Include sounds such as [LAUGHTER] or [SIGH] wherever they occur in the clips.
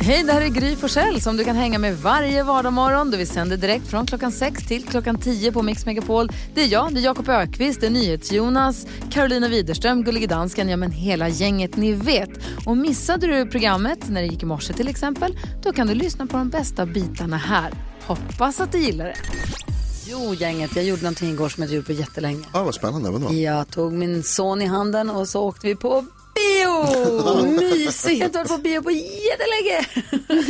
Hej, det här är Gry Forssell som du kan hänga med varje vardagsmorgon. Vi sänder direkt från klockan 6 till klockan 10 på Mix Megapol. Det är jag, det är Jakob Ökvist, det är NyhetsJonas, Carolina Widerström, Gullige Dansken, ja men hela gänget ni vet. Och missade du programmet när det gick i morse till exempel, då kan du lyssna på de bästa bitarna här. Hoppas att du gillar det. Jo, gänget, jag gjorde någonting igår som jag inte gjort på jättelänge. Ja, vad spännande. Vadå? Jag tog min son i handen och så åkte vi på bio! [LAUGHS] Mysigt! Jag har inte varit på bio på jättelänge.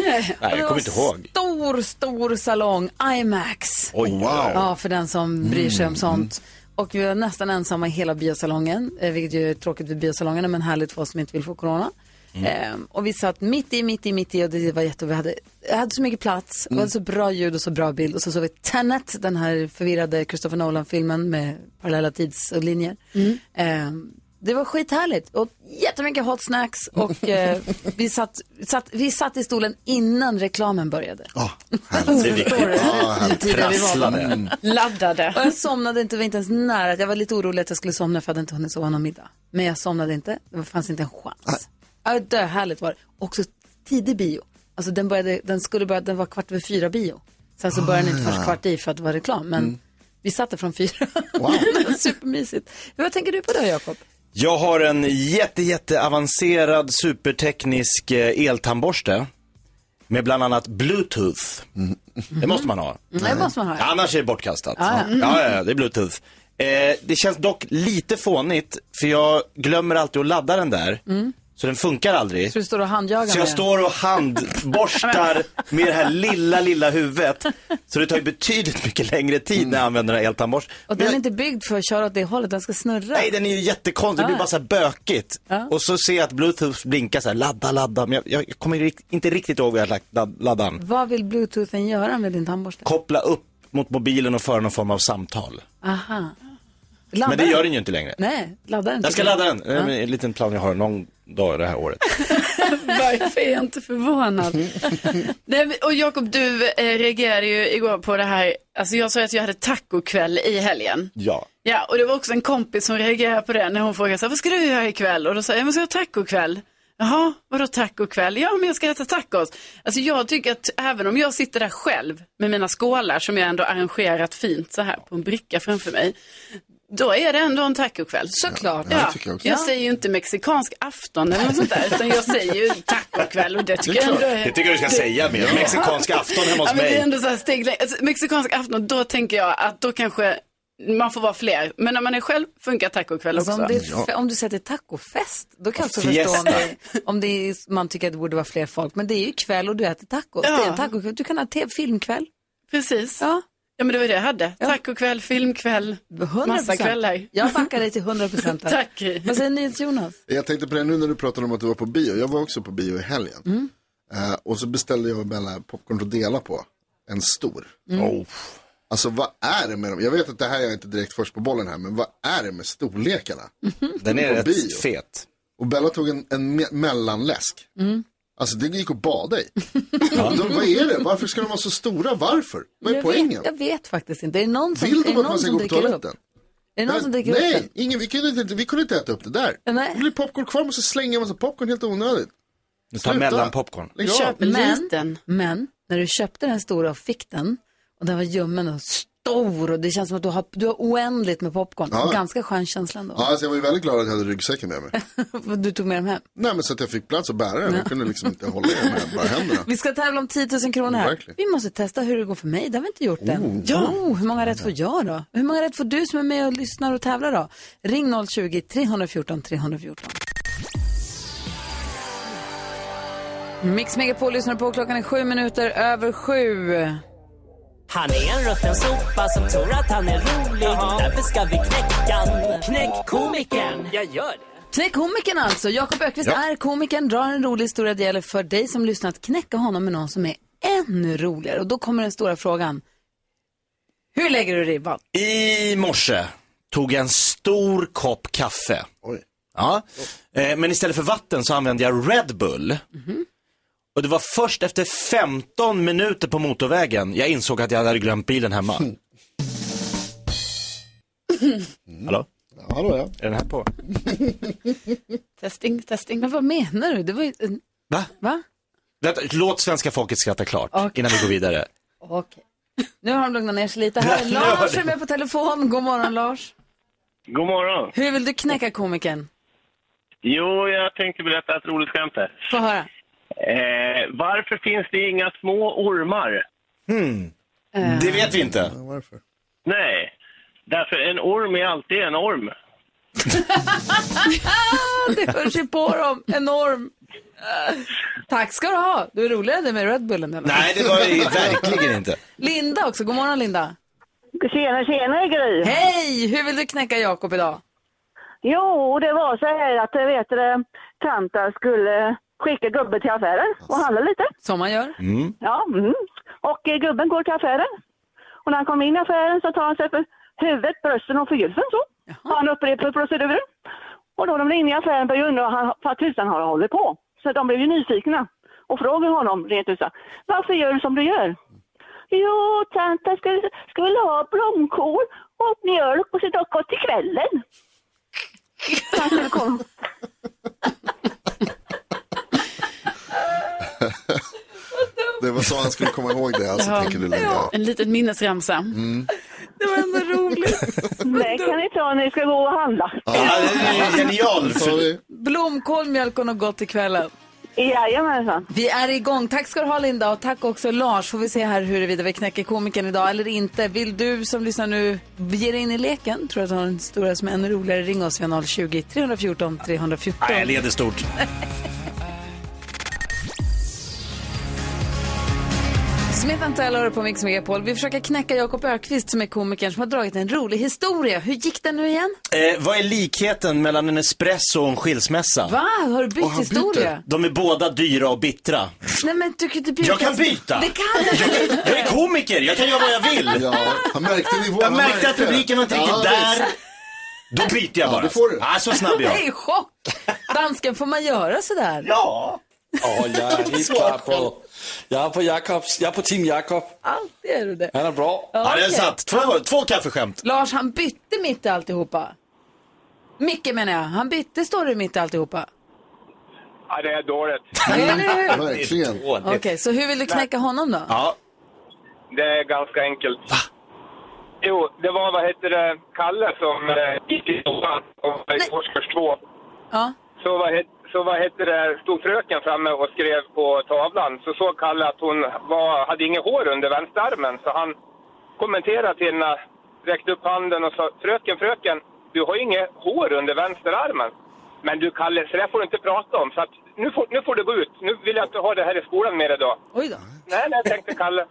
Nej, jag kommer inte ihåg. Stor, stor salong, IMAX. Oj, Wow. Ja, för den som bryr sig om sånt. Och vi var nästan ensamma i hela biosalongen, eh, vilket ju är tråkigt för biosalongerna, men härligt för oss som inte vill få corona. Ehm, och vi satt mitt i, mitt i, mitt i och det var jätte... Vi hade, jag hade så mycket plats, vi hade så bra ljud och så bra bild. Och så såg vi Tenet, den här förvirrade Christopher Nolan-filmen med parallella tidslinjer. Ehm, det var skithärligt och jättemycket hot snacks och eh, [LAUGHS] vi, satt, satt, vi satt i stolen innan reklamen började. Ja, härligt. Det är viktigt. Ja, Hur härligt. tidiga vi var. Laddade. Och jag somnade inte, var inte ens nära. Jag var lite orolig att jag skulle somna för jag hade inte hunnit sova någon middag. Men jag somnade inte, det fanns inte en chans. Ja, dö, härligt var det. Också tidig bio. Alltså den, började, den skulle börja, den var kvart över fyra bio. Sen så började den inte först kvart i för att det var reklam. Men vi satt där från fyra. Wow. [LAUGHS] Supermysigt. Vad tänker du på då Jakob? Jag har en jätte, jätte avancerad superteknisk eh, eltandborste. Med bland annat bluetooth. Det måste man ha. Det måste man ha. Annars är det bortkastat. Ja, ja, ja, det är bluetooth. Eh, det känns dock lite fånigt, för jag glömmer alltid att ladda den där. Så den funkar aldrig. Så du står och handjagar Så jag med står och handborstar [LAUGHS] med det här lilla, lilla huvudet. Så det tar ju betydligt mycket längre tid när jag använder den här eltandborsten. Och Men den är jag- inte byggd för att köra åt det hållet, den ska snurra. Nej, den är ju jättekonstig. Det blir Ja. bara så här bökigt. Ja. Och så ser jag att bluetooth blinkar så här, ladda, ladda. Men jag, jag kommer rikt- inte riktigt ihåg vad jag har lagt ladd- laddan. Vad vill bluetoothen göra med din tandborste? Koppla upp mot mobilen och föra någon form av samtal. Aha. Laddar Men det gör den ju inte längre. Nej, laddar den. Jag ska ladda den. Det är en liten plan jag har någon dag det här året. [LAUGHS] Varför är jag inte förvånad? [LAUGHS] Nej, och Jakob, du eh, reagerade ju igår på det här, alltså jag sa att jag hade tacokväll i helgen. Ja. Ja, och det var också en kompis som reagerade på det när hon frågade så här, vad ska du göra ikväll? Och då sa jag, jag ska ha tacokväll. Jaha, vadå tacokväll? Ja, men jag ska äta tacos. Alltså jag tycker att även om jag sitter där själv med mina skålar som jag ändå arrangerat fint så här på en bricka framför mig, då är det ändå en tacokväll. Såklart. Ja, det Ja, jag jag säger ju inte mexikansk afton eller något sånt där, utan jag säger ju tacokväll och det tycker jag ändå är... Det tycker jag du ska säga mer. Mexikansk afton hemma hos Ja, men det är mig. ändå så här steg alltså, Mexikansk afton, då tänker jag att då kanske man får vara fler. Men när man är själv funkar tacokväll Alltså också. om, det är f- om du sätter tacofest, då kan jag också förstå om, det, om det är, man tycker att det borde vara fler folk. Men det är ju kväll och du äter tacos. Ja. Det är en tacokväll. Du kan ha te- filmkväll. Precis. Ja. Ja, men det var det jag hade. Tacokväll, filmkväll, 100%. massa kvällar. Jag backar dig till 100 procent. [LAUGHS] Tack. Vad säger ni Jonas? Jag tänkte på det nu när du pratade om att du var på bio. Jag var också på bio i helgen. Eh, och så beställde jag och Bella popcorn att dela på. En stor. Oh. Alltså vad är det med dem? Jag vet att det här är inte direkt först på bollen här. Men vad är det med storlekarna? Den är rätt bio. fet. Och Bella tog en, en me- mellanläsk. Alltså det gick att bada i. [LAUGHS] Då, vad är det? Varför ska de vara så stora? Varför? Vad är jag, poängen? vet, jag vet faktiskt inte. Är det någon som, Vill de att någon man ska gå på dricker upp? toaletten? Är det någon som dricker upp Nej, den? ingen, vi, kunde inte, vi kunde inte äta upp det där. Nej. Det blir popcorn kvar, och så slänga en massa popcorn helt onödigt. Du tar Sluta. mellanpopcorn. Lägg av. Köp en Men- liten. Men när du köpte den stora och fick den och den var ljummen och stor och det känns som att du har, du har oändligt med popcorn. Ja. Ganska skön känsla ändå. Ja, alltså jag var ju väldigt glad att jag hade ryggsäcken med mig. [LAUGHS] Du tog med dem hem. Nej, men så att jag fick plats att bära den. Jag kunde liksom inte hålla i den med bara händerna. [LAUGHS] Vi ska tävla om 10 000 kronor här. Verkligen. Vi måste testa hur det går för mig. Det har vi inte gjort än. Ja. Oh, hur många rätt får jag då? Hur många rätt får du som är med och lyssnar och tävlar då? Ring 020-314 314. Mix Megapol lyssnar på. Klockan är sju minuter över sju. Han är en rutten sopa som tror att han är rolig. Därför ska vi knäcka. Knäck komikern. Jag gör det. Knäck komikern alltså. Jakob Ökvist Ja. är komikern, drar en rolig historia. Det gäller för dig som lyssnar att knäcka honom med någon som är ännu roligare. Och då kommer den stora frågan. Hur lägger du ribban? I morse tog jag en stor kopp kaffe. Oj. Ja. Eh, Men istället för vatten så använde jag Red Bull. Och det var först efter 15 minuter på motorvägen jag insåg att jag hade glömt bilen hemma. [LAUGHS] Hallå? Ja, hallå ja. Är den här på? [LAUGHS] Testing, testing. Men vad menar du? Det var ju... Va? Va? Vänta, låt svenska folket skratta klart Okej. innan vi går vidare. Okej. Nu har de lugnat ner sig lite. Här Lars är med på telefon. God morgon Lars. God morgon. Hur vill du knäcka komikern? Jo, jag tänkte berätta ett roligt skämt här. Få höra. Eh, varför finns det inga små ormar? Det vet vi inte. Varför? Nej, därför en orm är alltid en orm. [LAUGHS] Det hörs ju på dem. Enorm. Eh, Tack ska du ha. Du är roligare än med Red Bullen. Eller? Nej, det var det [LAUGHS] verkligen inte. Linda också. God morgon Linda. Tjena, tjena Gry. Hej! Hur vill du knäcka Jakob idag? Jo, det var så här att eh, vet du, tanta skulle skicka gubben till affären och handla lite. Som man gör. Ja, mm. Och eh, gubben går till affären. Och när han kommer in i affären så tar han sig för huvudet, brösten och fylsen så. Han upprepar proceduren. Och då de är inne i affären börjar undra vad han- vad tusan har han hållit på. Så de blev ju nyfikna och frågar honom rent ut Varför gör du som du gör? Jo, tanta skulle, skulle ha blomkål och mjölk och så dock till kvällen. Han skulle komma. [LAUGHS] [LAUGHS] Det var så han skulle komma ihåg det, alltså, tänker du Linda. En liten minnesramsa. Det var ändå roligt. [LAUGHS] Det kan ni ta när ni ska gå och handla. Ja, genial. Blomkål, mjölk och något gott till kvällen. Jajamensan. Vi är igång. Tack ska du ha Linda och tack också Lars. Får vi se här huruvida vi knäcker komikern idag eller inte. Vill du som lyssnar nu ge dig in i leken? Tror att du har en historia som är ännu roligare? Ring oss via 020-314 314. Nej, jag leder stort. [LAUGHS] Smith Tell hör på Mix Megapol. Vi försöker knäcka Jakob Ökvist som är komikern som har dragit en rolig historia. Hur gick det nu igen? Eh, vad är likheten mellan en espresso och en skilsmässa? Va? Har du bytt historia? De är båda byra och bittra. Nej men du kan inte byta. Jag kan byta! Det kan du Jag är komiker, jag kan göra vad jag vill. Ja, han märkte nivån. Jag han märkte att publiken var inte riktigt Ja, där. visst. Då byter jag Ja, bara. det får du. Ja, så snabb [LAUGHS] är Jag är jag. i chock. Dansken, får man göra sådär? Ja. Ja, jag är helt klar på, jag är på Jakobs, jag är på team Jakob. Alltid är du det. Han är bra. Ja, det är Okej. sant. Två, två kaffeskämt. Lars, han bytte mitt i alltihopa. Micke menar jag. Han bytte story mitt i alltihopa. Ja, det är dåligt. [LAUGHS] Eller hur? Verkligen. Okej, så hur vill du knäcka honom då? Ja. Det är ganska enkelt. Va? Jo, det var vad heter det, Kalle som eh, gick i skolan och var i årskurs två. Ja. Så vad, het, så vad heter det, stod fröken framme och skrev på tavlan. Så såg Kalle att hon var, hade inget hår under vänsterarmen. Så han kommenterade till henne, räckte upp handen och sa Fröken, fröken, du har inget hår under vänsterarmen. Men du Kalle, så där får du inte prata om. Så att, nu, får, nu får du gå ut. Nu vill jag inte ha det här i skolan mer idag. Oj då. Nej, nej, tänkte Kalle.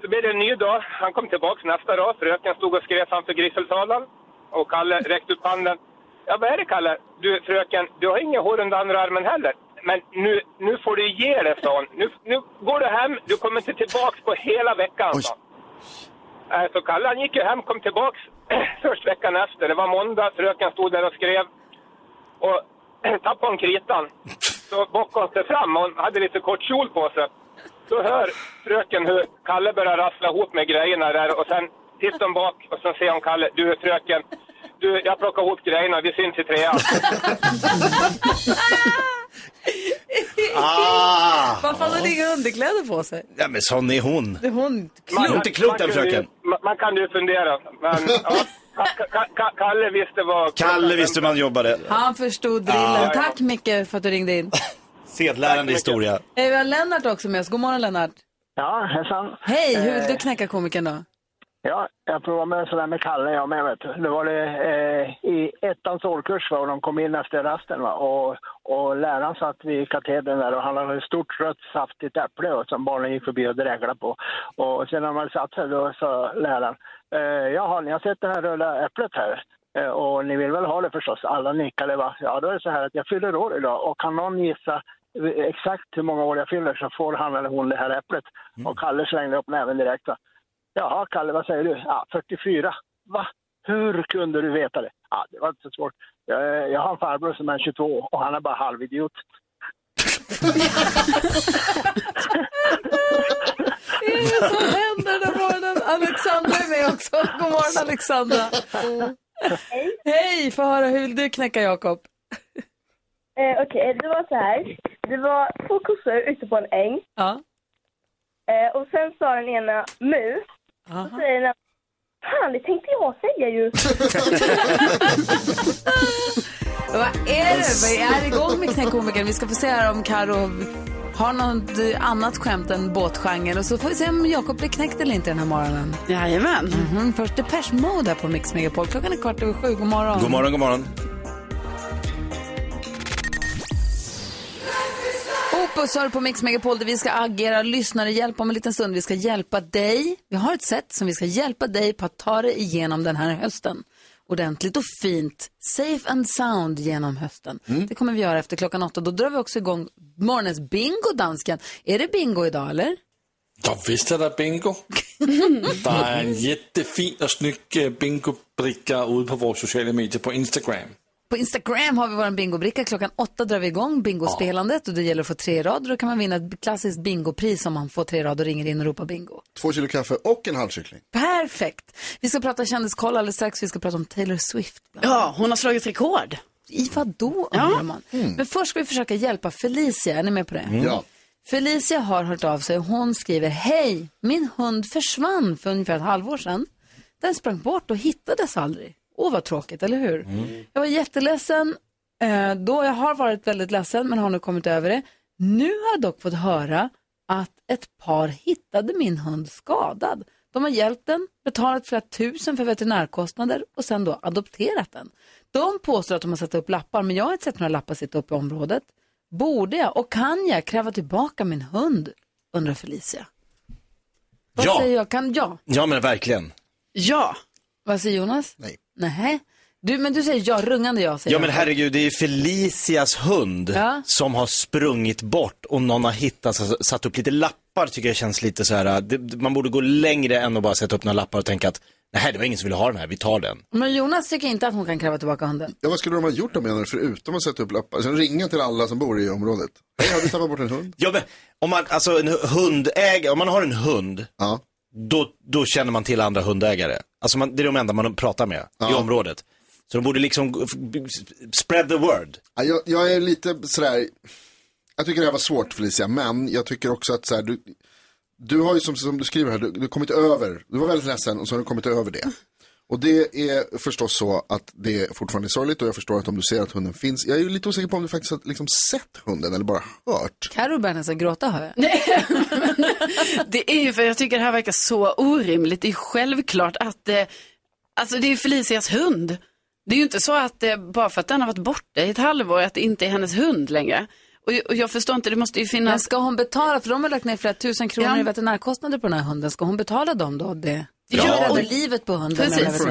Så blev det en ny dag. Han kom tillbaks nästa dag. Fröken stod och skrev framför griffeltavlan. Och Kalle räckte upp handen. Ja, vad är det Kalle? Du, fröken, du har inga hår under andra armen heller. Men nu, nu får du ge dig, sa hon. Nu, nu går du hem. Du kommer inte tillbaks på hela veckan, Oj. Eh, Så Kalle han gick ju hem, kom tillbaks [CLEARS THROAT] först veckan efter. Det var måndag, fröken stod där och skrev. Och [CLEARS THROAT] tappade hon kritan. Så bockade hon sig fram och hon hade lite kort kjol på sig. Så hör fröken hur Kalle börjar rassla ihop med grejerna där och sen tittar hon bak och sen ser hon Kalle, du fröken, du, jag plockar ihop grejerna, vi syns i trean. [LAUGHS] Ah. Varför hade hon inga underkläder på sig? Ja, men sån är hon. Det är hon Man- klok. inte klok, den fröken. Man, man kan ju fundera, men ja, [LAUGHS] Ka- Ka- Ka- Kalle visste vad... Kalle visste hur man jobbade. Han förstod drillen. Tack Micke för att du ringde in. [LAUGHS] Sedlärande historia. Eh, Vi har Lennart också med oss. God morgon Lennart. Ja, hejsan. Hej, hur vill du knäcka komikern då? Ja, jag provar med sådär med Kalle jag med vet du. Det var det eh, i ettans årkurs va, och de kom in efter rasten va. Och, och läraren satt vid katedern där och han hade ett stort rött saftigt äpple och som barnen gick förbi och dreglade på. Och sen när man satt sig då sa läraren, eh, jaha ni har sett det här röda äpplet här? Eh, och ni vill väl ha det förstås? Alla nickade va. Ja då är det så här att jag fyller år idag och kan någon gissa exakt hur många år jag fyller så får han eller hon det här äpplet. Och Kalle slängde upp näven direkt va. Jaha, Kalle, vad säger du? Ja, 44. Va? Hur kunde du veta det? Ja, det var inte så svårt. Jag, jag har en farbror som är 22 och han är bara halvidiot. Vad är det som händer den morgonen? Alexandra är med också. God morgon Alexandra. Hej. Hej, få höra hur vill du knäcka Jakob? Eh, Okej, det var så här. Det var två kossor ute på en äng. Ja. Eh, och sen sa den ena mu. Och säger den Fan, det tänkte jag säga ju. [LAUGHS] Vad är det? Vad är igång med Knäckkomikern? Vi ska få se här om Karo har något annat skämt än båtgenren. Och så får vi se om Jakob blir knäckt eller inte den här morgonen. Jajamän. Mhm, Först Depeche Mode här på Mix Megapol. Klockan är kvart över sju. God morgon. God morgon, god morgon. Opus hör på Mix Megapol där vi ska agera lyssnarhjälp om en liten stund. Vi ska hjälpa dig. Vi har ett sätt som vi ska hjälpa dig på att ta dig igenom den här hösten. Ordentligt och fint, safe and sound genom hösten. Det kommer vi göra efter klockan åtta. Då drar vi också igång morgonens bingo, dansken. Är det bingo idag eller? Ja, visst är det bingo. [LAUGHS] Det är en jättefin och snygg eh, bingobricka ute på våra sociala medier på Instagram. På Instagram har vi vår bingobricka. Klockan åtta drar vi igång bingospelandet och det gäller att få tre rader. Då kan man vinna ett klassiskt bingopris om man får tre rader och ringer in och ropar bingo. Två kilo kaffe och en halvkyckling. Perfekt! Vi ska prata kändiskoll alldeles strax. Vi ska prata om Taylor Swift. Ja, hon har slagit rekord. I vad då, undrar man. Men först ska vi försöka hjälpa Felicia. Är ni med på det? Ja. Felicia har hört av sig och hon skriver Hej, min hund försvann för ungefär ett halvår sedan. Den sprang bort och hittades aldrig. Åh, vad tråkigt, eller hur? Jag var jätteledsen eh, då. Jag har varit väldigt ledsen men har nu kommit över det. Nu har jag dock fått höra att ett par hittade min hund skadad. De har hjälpt den, betalat flera tusen för veterinärkostnader och sen då adopterat den. De påstår att de har satt upp lappar, men jag har inte sett några lappar sitta upp i området. Borde jag och kan jag kräva tillbaka min hund? Undrar Felicia. Vad Ja. säger jag? Kan jag? Ja, men verkligen. Ja. Vad säger Jonas? Nej. Nej. Du, men du säger ja, rungande ja säger Ja men jag. herregud, det är ju Felicias hund Ja. som har sprungit bort och någon har hittat, satt upp lite lappar tycker jag känns lite så här. Det, det- man borde gå längre än att bara sätta upp några lappar och tänka att nej det var ingen som ville ha den här, vi tar den. Men Jonas tycker inte att hon kan kräva tillbaka hunden. Ja, vad skulle de ha gjort då menar du, förutom att sätta upp lappar? Sen ringa till alla som bor i området. Hej, har du tappat bort en hund? Ja men om man, alltså en hundägare, om man har en hund, Ja. då, då känner man till andra hundägare. Alltså man, det är de enda man pratar med i Ja. området. Så de borde liksom spread the word. Ja, jag, jag är lite sådär, jag tycker det här var svårt Felicia, men jag tycker också att så här, du, du har ju som, som du skriver här, du, du kommit över, du var väldigt ledsen och så har du kommit över det. Och det är förstås så att det fortfarande är sorgligt och jag förstår att om du ser att hunden finns, jag är ju lite osäker på om du faktiskt har liksom sett hunden eller bara hört. Carro börjar nästan gråta hör jag. Det är ju för jag tycker det här verkar så orimligt. Det är självklart att det, alltså det är Felicias hund. Det är ju inte så att det, bara för att den har varit borta i ett halvår, att det inte är hennes hund längre. Och, och jag förstår inte, det måste ju Men finnas... ska hon betala, för de har lagt ner flera tusen kronor Ja. i veterinärkostnader på den här hunden. Ska hon betala dem då? Det? Ja, Ja, och- livet på hunden Precis.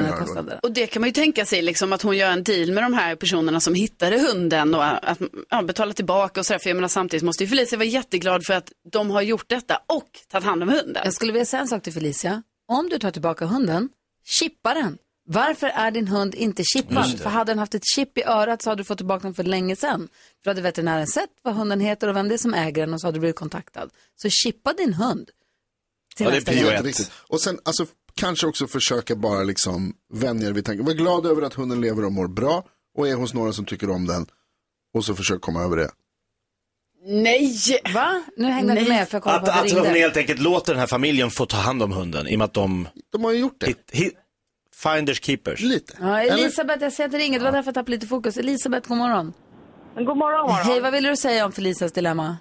Och det kan man ju tänka sig, liksom, att hon gör en deal med de här personerna som hittade hunden och att ja, betala tillbaka och sådär. För jag menar, samtidigt måste ju Felicia vara jätteglad för att de har gjort detta och tagit hand om hunden. Jag skulle vilja säga en sak till Felicia. Om du tar tillbaka hunden, chippa den. Varför är din hund inte chippad? För hade den haft ett chip i örat så hade du fått tillbaka den för länge sedan. För hade veterinären sett vad hunden heter och vem det är som äger den och så hade du blivit kontaktad. Så chippa din hund. Till Ja, det är prio ett. Och sen, alltså, kanske också försöka bara liksom vänja dig vid tanken. Var glad över att hunden lever och mår bra och är hos några som tycker om den. Och så försök komma över det. Nej! Va? Nu hängde jag inte med för Att, på att att hon helt enkelt låter den här familjen få ta hand om hunden i och med att de, De har ju gjort det. hit, hit, finders keepers. Lite. Ja, Eller? Elisabeth, jag ser att det ringer. Det var därför jag tappade lite fokus. Elisabeth, god morgon. God morgon, morgon. Hej, vad vill du säga om Felicias dilemma?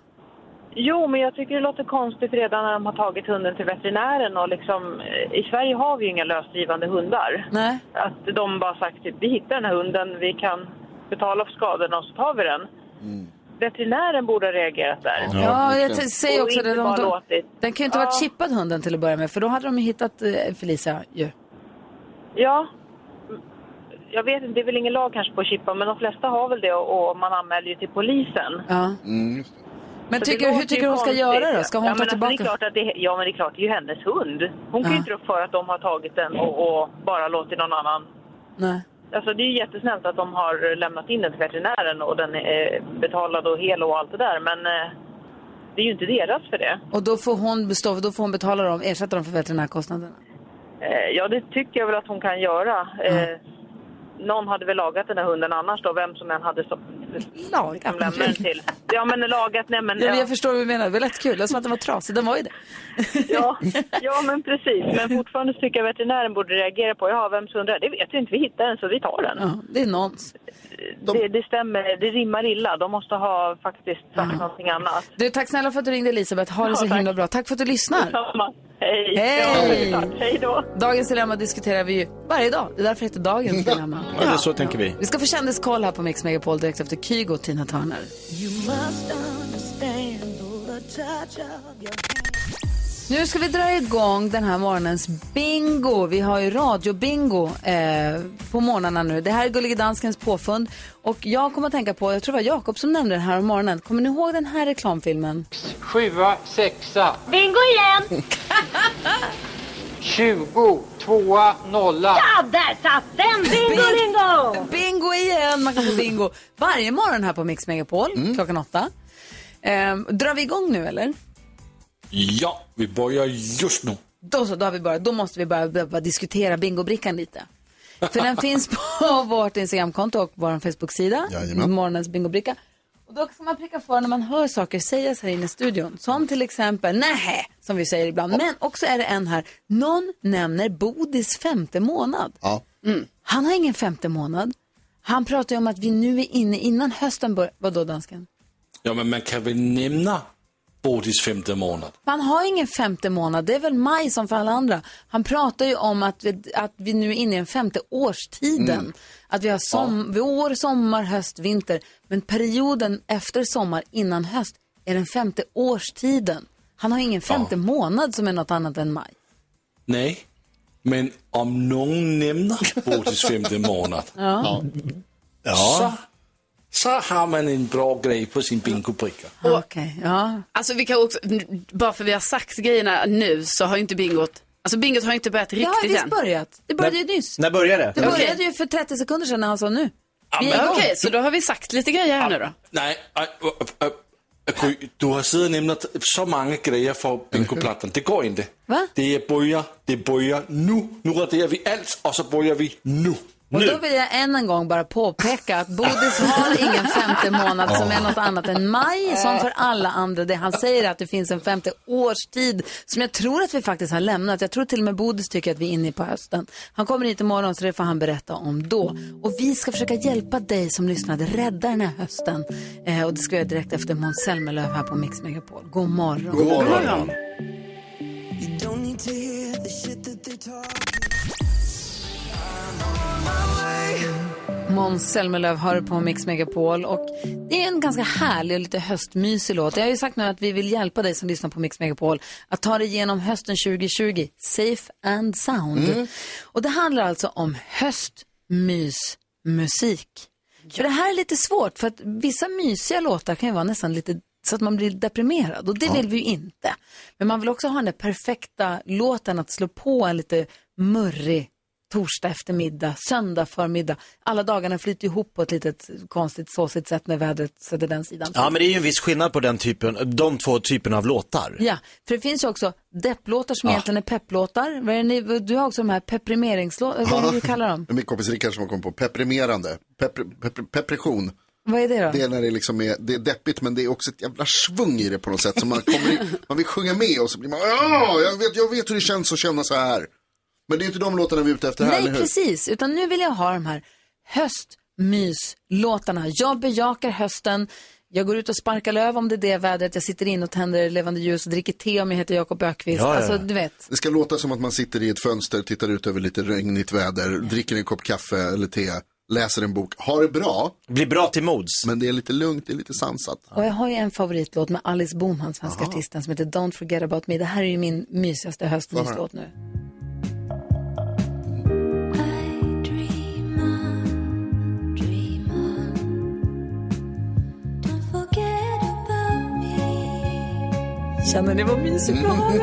Jo, men jag tycker det låter konstigt redan när de har tagit hunden till veterinären och liksom, eh, i Sverige har vi ju inga lösdrivande hundar. Nej. Att de bara sagt typ, vi hittar den här hunden, vi kan betala för skadorna och så tar vi den. Veterinären borde ha reagerat där. Ja, jag verkligen. t- säger också det. De, de, den kan ju inte Ja. varit chippad hunden till att börja med, för då hade de ju hittat eh, Felicia ju. Ja, jag vet inte, det är väl ingen lag kanske på att chippa, men de flesta har väl det och och man anmäler ju till polisen. Ja. Mm, just det. Men tycker, hur tycker du hon ska göra då? Ska hon ja, ta tillbaka? Alltså, det är klart att det, ja, men det är klart, det är ju hennes hund. Hon kan ju Ja. inte för att de har tagit den och, och bara låtit någon annan Nej. Alltså det är ju jättesnällt att de har lämnat in den till veterinären och den är betalad och hel och allt det där. Men eh, det är ju inte deras för det. Och då får hon bestå, då får hon betala dem, ersätta dem för veterinärkostnaderna. Eh, ja, det tycker jag väl att hon kan göra. Eh, någon hade väl lagat den här hunden annars då, vem som än hade så, Lagat? den till. Ja, men lagat, nej men... Ja, Ja, jag förstår vad du menar. Det var lätt kul. Det var som att den var trasig. Den var ju det. ja, [LAUGHS] ja, men precis. Men fortfarande tycker jag veterinären borde reagera på, ja, vems hund är det? Vet vi inte, vi hittar den så vi tar den. Ja, det är nons. Det, det stämmer, det rimmar illa. De måste ha faktiskt sagt någonting annat. Du, tack snälla för att du ringde Elisabeth. Ha det Ja, så tack. himla bra. Tack för att du lyssnar. Detsamma. Hej! Hej! Ja, tack. Hej då! Dagens dilemma diskuterar vi ju varje dag. Det är därför det heter Dagens dilemma. Ja, det är så tänker vi. Vi ska få kändiskoll här på Mix Megapol direkt efter Kygo och Tina Turner. Nu ska vi dra igång den här morgonens bingo. Vi har ju radiobingo eh, på morgnarna nu. Det här är Gullige Danskens påfund. Och jag kommer att tänka på, jag tror det var Jakob som nämnde den här om morgonen. Kommer ni ihåg den här reklamfilmen? Sjua, sexa, Bingo igen! [LAUGHS] 20, tvåa, nolla. Ja, där satt den! Bingo, bingo! Bingo igen! Man kan få bingo [LAUGHS] varje morgon här på Mix Megapol klockan åtta. Eh, drar vi igång nu eller? Ja, vi börjar just nu. Då så, då, har vi börjat. då måste vi börja, börja, diskutera bingobrickan lite. För den [LAUGHS] finns på vårt Instagramkonto och vår Facebook-sida. Jajamän. Morgonens bingobricka. Och då ska man pricka för när man hör saker sägas här inne i studion. Som till exempel, nej, som vi säger ibland. Men också är det en här, någon nämner Bodis femte månad. Ja. Han har ingen femte månad. Han pratar ju om att vi nu är inne, innan hösten börjar, vadå dansken? Ja, men man kan väl nämna Bodis femte månad. Man har ingen femte månad, det är väl maj som för alla andra. Han pratar ju om att vi, att vi nu är inne i den femte årstiden. Mm. Att vi har som, vår, sommar, höst, vinter. Men perioden efter sommar, innan höst, är den femte årstiden. Han har ingen femte månad som är något annat än maj. Nej, men om någon nämner Bodis femte månad Ja. så, så har man en bra grej på sin bingobricka. Okej, ja. Alltså vi kan också, bara för vi har sagt grejerna nu så har ju inte bingot, alltså bingot har inte börjat Det riktigt har visst än. börjat. Det började ju nyss. När börjar det? Det började ju för 30 sekunder sedan när han sa nu. Ja. Okej, så då har vi sagt lite grejer här nu då. Nej, äh, äh, Gry, du har siddet och nämnt så många grejer för bingoplattan. Det går inte. Va? Det är börja, det börjar nu. Nu raderar vi allt och så börjar vi nu. Och då vill jag än en gång bara påpeka att Bodis har ingen femte månad som är något annat än maj, som för alla andra. Det han säger är att det finns en femte årstid som jag tror att vi faktiskt har lämnat. Jag tror till och med Bodis tycker att vi är inne på hösten. Han kommer hit imorgon så det får han berätta om då. Och vi ska försöka hjälpa dig som lyssnade, rädda den här hösten. Eh, och det ska göra direkt efter Måns Zelmerlöw här på Mix Megapol. God morgon. God morgon. Måns Zelmerlöw hör på Mix Megapol och det är en ganska härlig och lite höstmysig låt. Jag har ju sagt nu att vi vill hjälpa dig som lyssnar på Mix Megapol att ta dig igenom hösten 2020, safe and sound. Och det handlar alltså om höstmysmusik. För det här är lite svårt för att vissa mysiga låtar kan ju vara nästan lite så att man blir deprimerad och det vill vi ju inte. Men man vill också ha den där perfekta låten att slå på en lite murrig torsdag eftermiddag, söndag förmiddag. Alla dagarna flyter ihop på ett litet konstigt såsigt sätt när vädret sätter den sidan. Ja, men det är ju en viss skillnad på den typen, de två typerna av låtar. Ja, för det finns ju också depplåtar som egentligen är pepplåtar. Vad är det ni, du har också de här peprimeringslåtar, vad är det du kallar dem? Min kompis Rickard som har kommit på peprimerande. Pepre, pepre, pepression. Vad är det då? Det är när det liksom är, det är deppigt men det är också ett jävla svung i det på något sätt. Så man, kommer i, man vill sjunga med och så blir man, ja, jag vet, jag vet hur det känns att känna så här. Men det är inte de låtarna vi är ute efter här, Nej, eller hur? precis. Utan nu vill jag ha de här höstmyslåtarna. Jag bejakar hösten. Jag går ut och sparkar löv om det är det vädret. Jag sitter in och tänder levande ljus och dricker te om jag heter Jakob Ökvist. Ja, ja, ja. Alltså, du vet. Det ska låta som att man sitter i ett fönster, tittar ut över lite regnigt väder, dricker en kopp kaffe eller te, läser en bok, har det bra. Blir bra till mods. Men det är lite lugnt, det är lite sansat. Och jag har ju en favoritlåt med Alice Boman, svenska artisten, som heter Don't forget about me. Det här är ju min mysigaste höstmyslåt nu. Känner ni vad mysigt jag har det?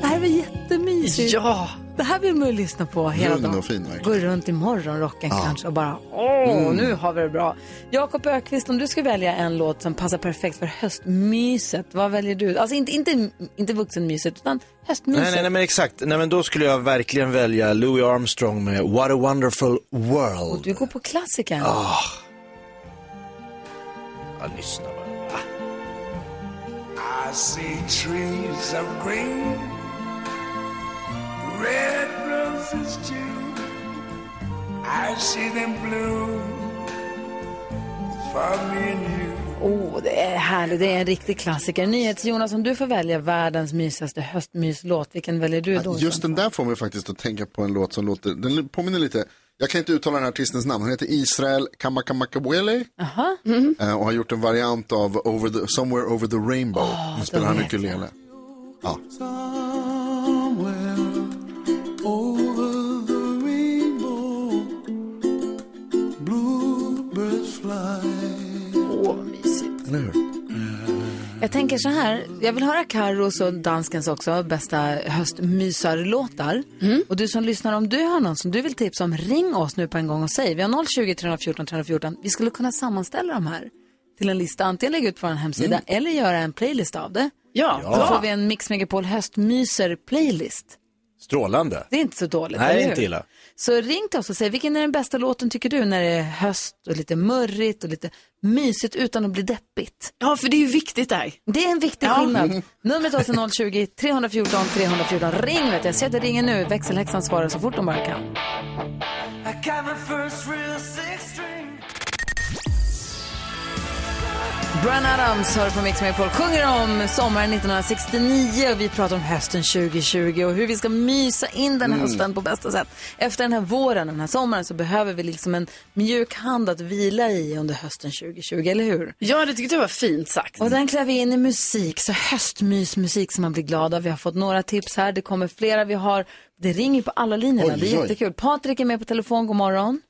Det här var jättemysigt. Ja. Det här vill man ju lyssna på hela Lugn dagen. fin. Gå runt i morgonrocken Ja. kanske och bara åh, Mm. nu har vi det bra. Jakob Ökvist, om du ska välja en låt som passar perfekt för höstmyset, vad väljer du? Alltså inte, inte, inte vuxenmyset, utan höstmyset. Nej, nej, nej, men exakt. Nej, men då skulle jag verkligen välja Louis Armstrong med What a wonderful world. Och du går på klassikern. Ah. Ja, lyssna bara. I see trees of green, red roses too. I see them bloom for me and you. Oh, det är härligt, det är en riktig klassiker. NyhetsJonas, om du får välja världens mysigaste höstmyslåt, vilken väljer du då? Just den där får mig faktiskt att tänka på en låt som låter, den påminner lite, jag kan inte uttala den här artistens namn, han heter Israel Kamakamakawele Aha. eh, och har gjort en variant av over the, Somewhere Over the Rainbow. nu spelar han ukulele. Ja. Åh, vad mysigt. Eller hur? Jag tänker så här, jag vill höra Carros och danskens också bästa höstmysarlåtar. Och du som lyssnar, om du har någon som du vill tipsa om, ring oss nu på en gång och säg. Vi har 020 314 314. Vi skulle kunna sammanställa de här till en lista, antingen lägga ut på vår hemsida eller göra en playlist av det. Ja, Då får vi en Mix Megapol höstmyser-playlist. Strålande. Det är inte så dåligt, Nej, eller hur? inte illa. Så ring till oss och säg, vilken är den bästa låten tycker du när det är höst och lite murrigt och lite mysigt utan att bli deppigt? Ja, för det är ju viktigt där. Det är en viktig Ja. skillnad. Numret till oss är 020 314 314. Ring vet jag, jag ser att det ringer nu. Växelhäxan svarar så fort de bara kan. Brian Adams hör på Mix Megapol, sjunger om sommaren 1969 och vi pratar om hösten 2020 och hur vi ska mysa in den här Mm. hösten på bästa sätt. Efter den här våren, den här sommaren så behöver vi liksom en mjuk hand att vila i under hösten 2020, eller hur? Ja, det tyckte jag var fint sagt. Och den klär vi in i musik, så höstmysmusik som man blir glad av. Vi har fått några tips här, det kommer flera. Vi har, det ringer på alla linjerna, Oj, det är oj. jättekul. Patrik är med på telefon, god morgon.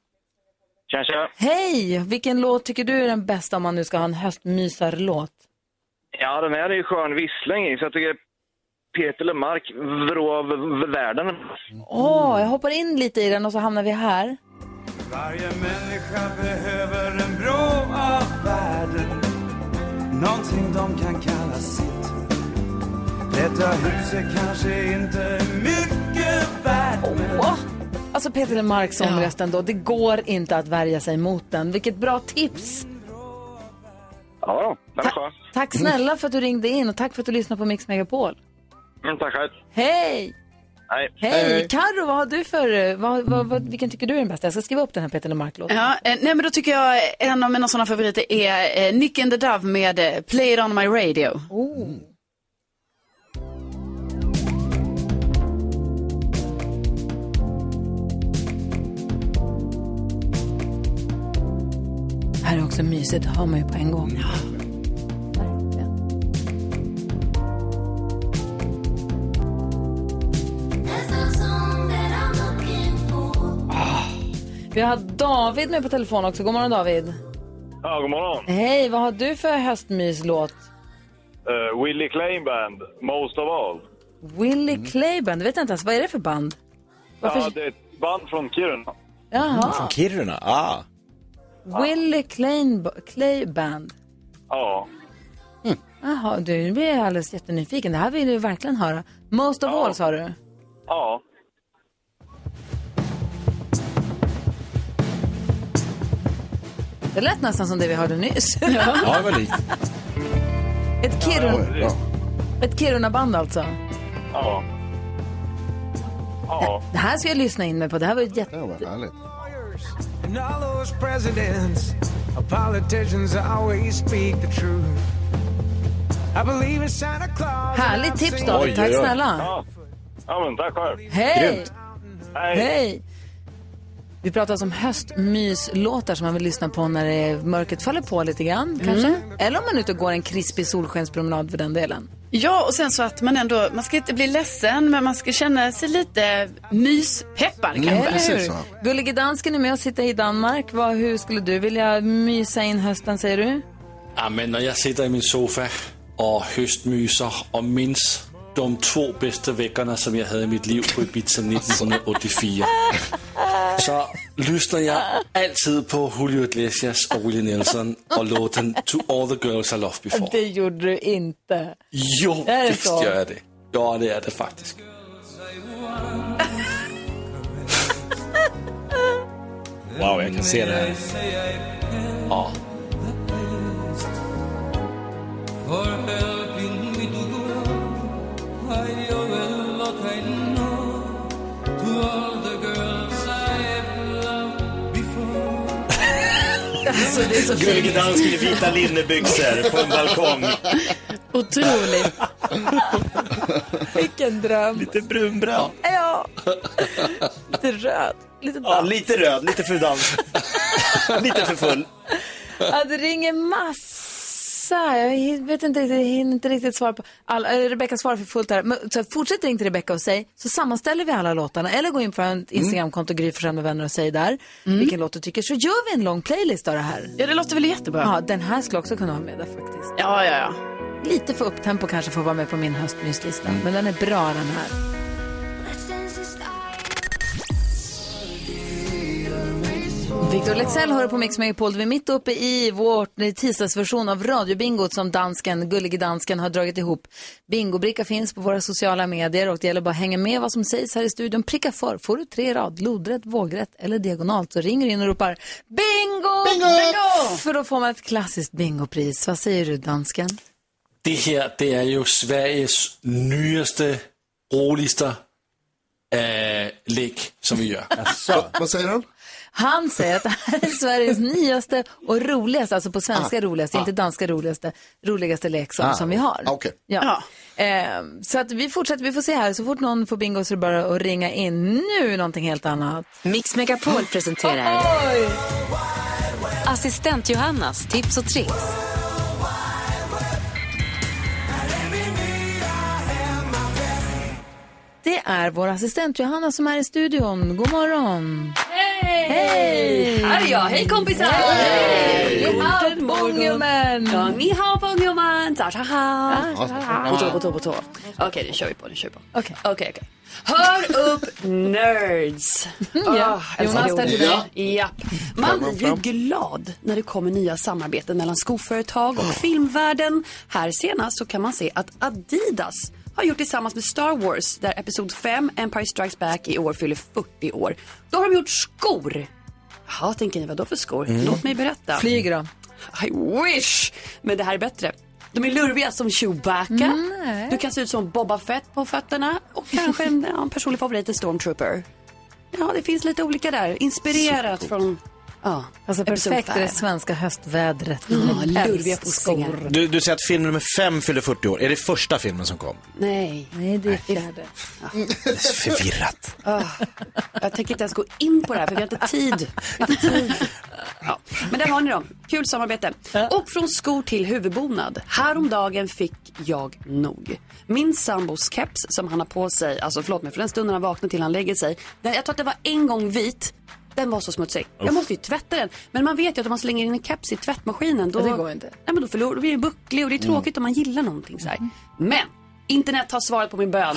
Tja, tja. Hej! Vilken låt tycker du är den bästa om man nu ska ha en höstmysarlåt? Ja, den här är ju skön vissling i, så jag tycker Peter Lemark vrå av världen. Åh, jag hoppar in lite i den och så hamnar vi här. Varje människa behöver en vrå av världen Någonting de kan kalla sitt Detta hus är kanske inte mycket värt men Åh! Alltså Peter Lemark sångrösten då, det går inte att värja sig mot den. Vilket bra tips! Ja, den är skön. Tack snälla för att du ringde in och tack för att du lyssnade på Mix Megapol. Mm, tack själv. Hej! Hej. Hej! Carro, vad har du för, vad, vad, vad, vilken tycker du är den bästa? Jag ska skriva upp den här Peter Lemark-låten. Ja, eh, nej men då tycker jag eh, en av mina sådana favoriter är eh, Nick and the Dove med eh, Play It On My Radio. Oh. Är också mysigt, det hör man ju på en gång. Vi har David med på telefon också. God morgon David. Ja, god morgon. Hej, vad har du för höstmyslåt? Uh, Willie Klein Band, Most of All. Willie Clayband, det vet jag inte ens. Vad är det för band? Varför? Ja, det är ett band från Kiruna. Jaha. Från Kiruna? Ah. Willie Clay, Clay Band. Ja. Jaha, du, nu blir jag alldeles jättenyfiken. Det här vill du verkligen höra. Most of all sa du? Ja. Det lät nästan som det vi hörde nyss. Ja, det var likt. [LAUGHS] Ett Kiruna, ett Kiruna-band alltså. Ja. Ja. Det här ska jag lyssna in mig på. Det här var ju jätte... Det var härligt. And all those presidents or politicians always speak the truth I believe in Santa Claus Härligt tips David, tack snälla. Ja. ja, men tack själv. Hej! Grymt. Hej. Hej! Vi pratar alltså om höstmyslåtar som man vill lyssna på när det mörkret faller på lite grann, kanske. Eller om man är ute och går en krispig solskenspromenad för den delen. Ja, och sen så att man ändå, man ska inte bli ledsen, men man ska känna sig lite myspeppad kanske. Gullige dansken är med och sitter i Danmark. Vad, hur skulle du vilja mysa in hösten, säger du? Ja, men när jag sitter i min sofa och höstmyser och minns, de två bästa veckorna som jag hade i mitt liv på Ibiza [LAUGHS] 1984 så lyssnar jag alltid på Julio Iglesias och Willie Nelson och låten To All The Girls I Loved Before. Det gjorde du inte. Jo, det visst så? gör jag det. Ja, det är det faktiskt. [LAUGHS] Wow, jag kan se det här. Ja. Alltså, det är så Gullige dansken i vita linnebyxor på en balkong. Otroligt. Vilken dröm. Lite brunbrand. Ja. Lite röd. Lite Ja, lite röd, lite för dans. lite för full. Ja, det ringer massa. Jag vet inte riktigt, jag hinner inte riktigt svara på. All, äh, Rebecka svarar för fullt här. Men, så fortsätt ringa till Rebecka och säg, så sammanställer vi alla låtarna. Eller gå in på en Instagramkonto, Gry Forssell med vänner och säg där vilken låt du tycker. Så gör vi en lång playlist av det här. Ja, det låter väl jättebra. Ja, den här skulle också kunna vara med där faktiskt. Ja, ja, ja. Lite för upptempo kanske får vara med på min höstmyslista. Men den är bra den här. Victor Lexell hör på Mix Megapol. Vi är mitt uppe i vår tisdagsversion av radiobingot som dansken, gullige dansken har dragit ihop. Bingobricka finns på våra sociala medier och det gäller bara att hänga med vad som sägs här i studion. Pricka för. Får du tre rad, lodrätt, vågrätt eller diagonalt så ringer du in och ropar bingo! Bingo! För då får man ett klassiskt bingopris. Vad säger du dansken? Det här, det är ju Sveriges nyaste, roligaste äh, lek som vi gör. Vad säger han? Han säger att det här är Sveriges nyaste och roligaste, alltså på svenska roligaste, inte danska roligaste, roligaste lek som, Ah, som vi har. okej. Ja. Eh, så att vi fortsätter, vi får se här, så fort någon får bingo så är det bara att ringa in. Nu någonting helt annat. Mix Megapol presenterar! Assistent Johannas tips och tricks. Det är vår assistent Johanna som är i studion. God morgon! Hej! Hej! Här är jag. Hej kompisar! Hej! Hej, Bongeman! Ja, ni har Bongeman. Ta ta ha. Ja. På tå, på tå, på tå. Okej, nu kör vi på. Nu kör vi på. Okej. Okej, okej. Hör upp nerds! [LAUGHS] Ja, Ah, Jonas, ord. dig. Ja. Man blir ju glad när det kommer nya samarbeten mellan skoföretag och filmvärlden. Här senast så kan man se att Adidas har gjort tillsammans med Star Wars där Episod 5, Empire Strikes Back i år fyller 40 år. Då har de gjort skor. Jaha, tänker ni, vad då för skor? Mm. Låt mig berätta. Flyger då? I wish! Men det här är bättre. De är lurviga som Chewbacca. Du kan se ut som Boba Fett på fötterna. Och kanske en, [LAUGHS] ja, en personlig favorit, en Stormtrooper. Ja, det finns lite olika där. Inspirerat från... Ja, Alltså perfekt i det svenska höstvädret. Ja, Jag lurviga skor. Du, du säger att film nummer fem fyller 40 år. Är det första filmen som kom? Nej. Nej, det är fjärde. Förvirrat. Ah, jag tänker inte ens gå in på det här för vi har inte tid. Vi har inte tid. Ja. Men där har ni dem. Kul samarbete. Och från skor till huvudbonad. Häromdagen fick jag nog. Min sambos keps som han har på sig, alltså förlåt mig, för den stunden han vaknar till han lägger sig. Den, jag tror att den var en gång vit. Den var så smutsig. Jag måste ju tvätta den. Men man vet ju att om man slänger in en keps i tvättmaskinen då, Ja, det går inte. Nej, men då, förlorar, då blir den bucklig och det är tråkigt om man gillar någonting så här. Men internet har svarat på min bön.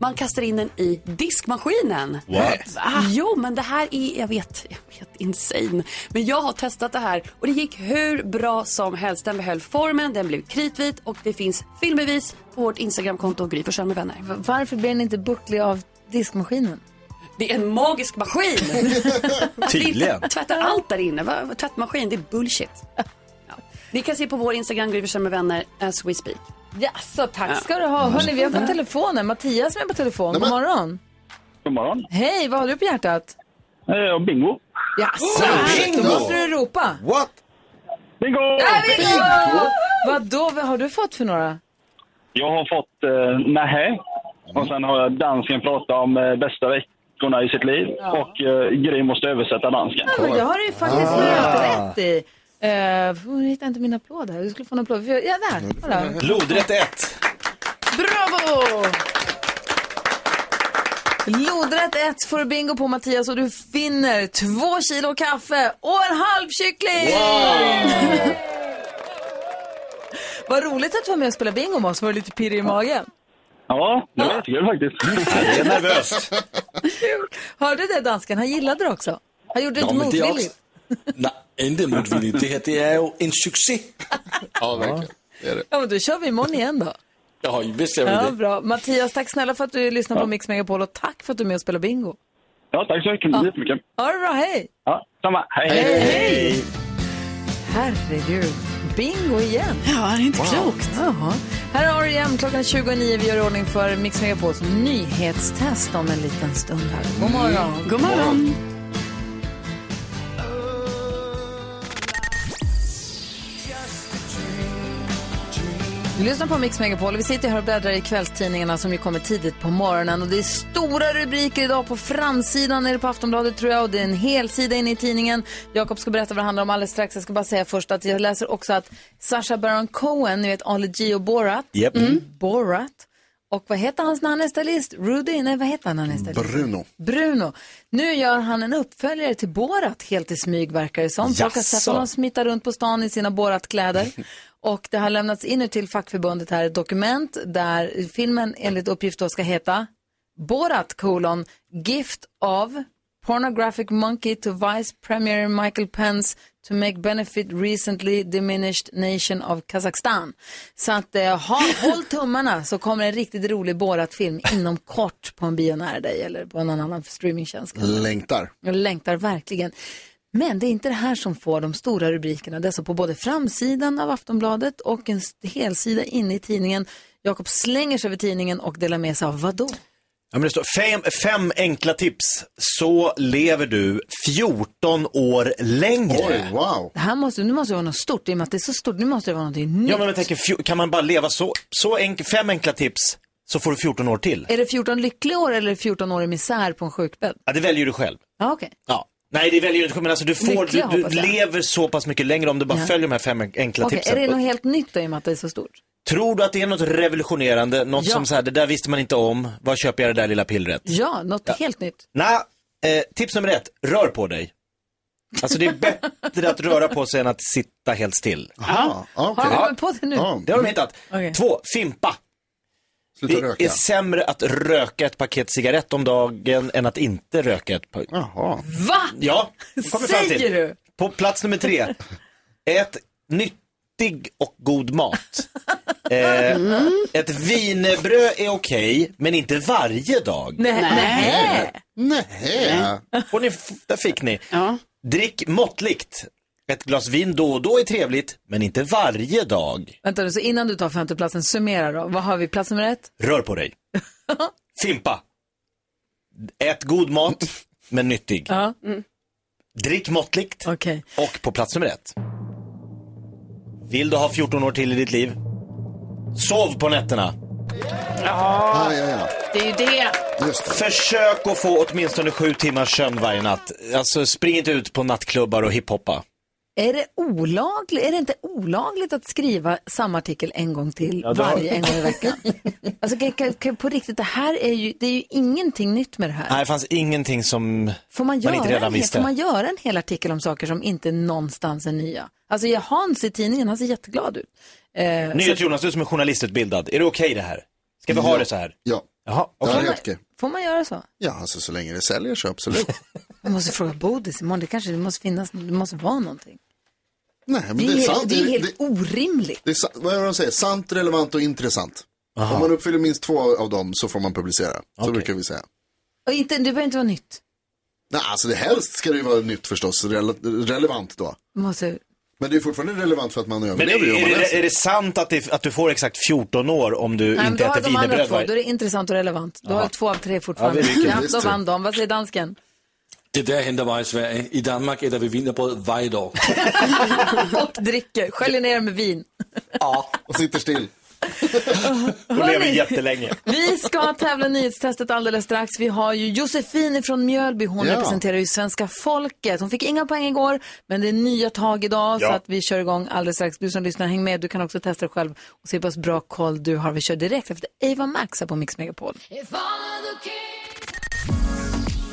Man kastar in den i diskmaskinen. What? Va? Jo, men det här är, jag vet, jag vet, insane. Men jag har testat det här och det gick hur bra som helst. Den behöll formen, den blev kritvit och det finns filmbevis på vårt Instagramkonto Gry med vänner. Varför blir den inte bucklig av diskmaskinen? Det är en magisk maskin! [LAUGHS] Tydligen. Vi tvättar allt där inne. Va? Tvättmaskin, det är bullshit. Ja. Ni kan se på vår Instagram Gry Forssell med vänner as we speak. Ja, så tack ska du ha. Hörni, vi har fått telefonen. Mattias som är på telefon. God morgon. God morgon. Hej, vad har du på hjärtat? Eh, bingo. Jaså, bingo. då måste du ropa. What? Bingo! Ja, bingo! Vadå, vad har du fått för några? Jag har fått eh, nähä. Och sen har jag dansken pratat om eh, bästa veckorna i sitt liv. Och eh, Gry måste översätta dansken. Ja, men det har du ju faktiskt Ah. helt rätt i. Uh, jag hittar inte min applåd här. Du skulle få en applåd. Ja, där. Kolla. Lodrätt 1. Bravo! Lodrätt 1 får du bingo på Mattias och du finner två kilo kaffe och en halv kyckling! Vad roligt att du var med och spelade bingo med oss. Var du lite pirrig i magen? Ja, det var jättekul faktiskt. Det är nervöst. Hörde du det dansken? Han gillade det också. Han gjorde det Ja, inte men det är motvilligt. Nej, inte motvilligt. Det här det är ju en succé. Ja, verkligen. Det är det. Ja, men då kör vi imorgon igen då. Ja, visst gör vi Ja, det. bra. Mattias, tack snälla för att du lyssnar på Mix Megapol och tack för att du är med och spelar bingo. Ja, tack så mycket. jättemycket. Ha det bra, hej! Ja, samma. Hej. Hej, hej! Herregud. Bingo igen. Ja, det är inte klokt. Jaha. Här är R.E.M. Klockan är 29. Vi gör ordning för Mix Megapols nyhetstest om en liten stund här. God morgon. God morgon. Vi lyssnar på Mix Megapol vi sitter här och bläddrar i kvällstidningarna som ju kommer tidigt på morgonen. Och det är stora rubriker idag på framsidan nere på Aftonbladet tror jag och det är en hel sida inne i tidningen. Jakob ska berätta vad det handlar om alldeles strax. Jag ska bara säga först att jag läser också att Sacha Baron Cohen, ni vet Ali G och Borat. Japp. Mm. Borat. Och vad heter hans när han är stylist? Rudy? Nej, vad heter han när han är stylist? Bruno. Bruno. Nu gör han en uppföljare till Borat helt i smyg verkar det som. Folk har sett honom smita runt på stan i sina Borat-kläder. [LAUGHS] Och det har lämnats in till fackförbundet här ett dokument där filmen enligt uppgift då ska heta Borat colon Gift of Pornographic Monkey to Vice Premier Michael Pence to make benefit recently diminished nation of Kazakstan. Så att eh, ha, håll [LAUGHS] tummarna så kommer en riktigt rolig Borat-film inom kort på en bio nära dig eller på någon annan streamingtjänst. Längtar. Jag längtar verkligen. Men det är inte det här som får de stora rubrikerna. Det är alltså på både framsidan av Aftonbladet och en helsida inne i tidningen. Jakob slänger sig över tidningen och delar med sig av vadå? Ja, men det står fem, fem enkla tips, så lever du 14 år längre. Oj, wow. Det här måste, nu måste det vara något stort i och med att det är så stort. Nu måste det vara någonting nytt. Ja, men jag tänker, kan man bara leva så, så enk, fem enkla tips, så får du 14 år till. Är det 14 lyckliga år eller 14 år i misär på en sjukbädd? Ja, det väljer du själv. Ja, okej. Ja. Nej, det väljer du inte, men alltså du, får, Lyckliga, du, du lever så pass mycket längre om du bara Ja. följer de här fem enkla Okej, tipsen. är det något helt nytt då i och med att det är så stort? Tror du att det är något revolutionerande, något Ja. som så här, det där visste man inte om, vad köper jag det där lilla pillret? Ja, något helt nytt. Nej, eh, tips nummer ett, rör på dig. Alltså det är bättre att röra på sig än att sitta helt still. Aha, Har okej. du kommit på det nu? Ja. Det har de hittat. Okej. Två, fimpa. Sluta Det röka. är sämre att röka ett paket cigarett om dagen än att inte röka ett paket. Jaha. Va? Ja, [LAUGHS] kommer fram till. Säger du? På plats nummer tre, ät nyttig och god mat. [LAUGHS] Eh, Ett wienerbröd är okej, men inte varje dag. Nej. Nej. Nej. Och ni, där fick ni. Drick måttligt. Ett glas vin då och då är trevligt, men inte varje dag. Vänta nu, så innan du tar femteplatsen, summera då. Vad har vi? Plats nummer ett? Rör på dig. [LAUGHS] Fimpa. Ät god mat, [LAUGHS] men nyttig. Ja. Drick måttligt. Okej. Och på plats nummer ett. Vill du ha 14 år till i ditt liv? Sov på nätterna. Ja, ja, ja. Det är ju det. Just det. Försök att få åtminstone sju timmars sömn varje natt. Alltså spring inte ut på nattklubbar och hiphoppa. Är det olagligt? Är det inte olagligt att skriva samma artikel en gång till Ja, varje en gång i veckan? [LAUGHS] alltså kan, kan, kan, på riktigt, det här är ju, det är ju ingenting nytt med det här. Nej, det fanns ingenting som Får man, göra inte redan en, hel- visste. får man göra en hel artikel om saker som inte någonstans är nya? Alltså jag Hans i tidningen, han ser jätteglad ut. Eh, så- NyhetsJonas, du som är journalistutbildad, är det okej det här? Ska vi ha Ja. det så här? Ja. Jaha, är helt okej. Får man göra så? Ja, alltså så länge det säljer så absolut. [LAUGHS] Jag måste fråga Bodis imorgon, det kanske det måste finnas, det måste vara någonting. Nej, men Det det är, är helt, sant. det är helt det, orimligt. det är, vad är det de säger? Sant, relevant och intressant. Om man uppfyller minst två av dem så får man publicera. Så brukar vi säga. Och inte, det behöver inte vara nytt. Nej, alltså det helst ska det ju vara nytt förstås, rele- relevant då. Måste, Men det är fortfarande relevant för att man Men är, överlever ju är, det, är det sant att, det, att du får exakt 14 år om du nej, inte då har äter de andra wienerbröd två, då är det intressant och relevant. Då har Jaha. du två av tre fortfarande. Ja, det är Ja, då vann de. Vad säger dansken? Det där händer bara i Sverige. I Danmark äter vi wienerbröd varje dag. [LAUGHS] och dricker, sköljer ner med vin. [LAUGHS] Ja. Och sitter still. [LAUGHS] Och lever jättelänge. Vi ska tävla nyhetstestet alldeles strax. Vi har ju Josefin från Mjölby. Hon Ja. representerar ju svenska folket. Hon fick inga poäng igår, men det är nya tag idag så Ja. att vi kör igång alldeles strax. Du som lyssnar, häng med. Du kan också testa dig själv och se hur pass bra koll du har. Vi kör direkt efter Ava Max här på Mix Megapol.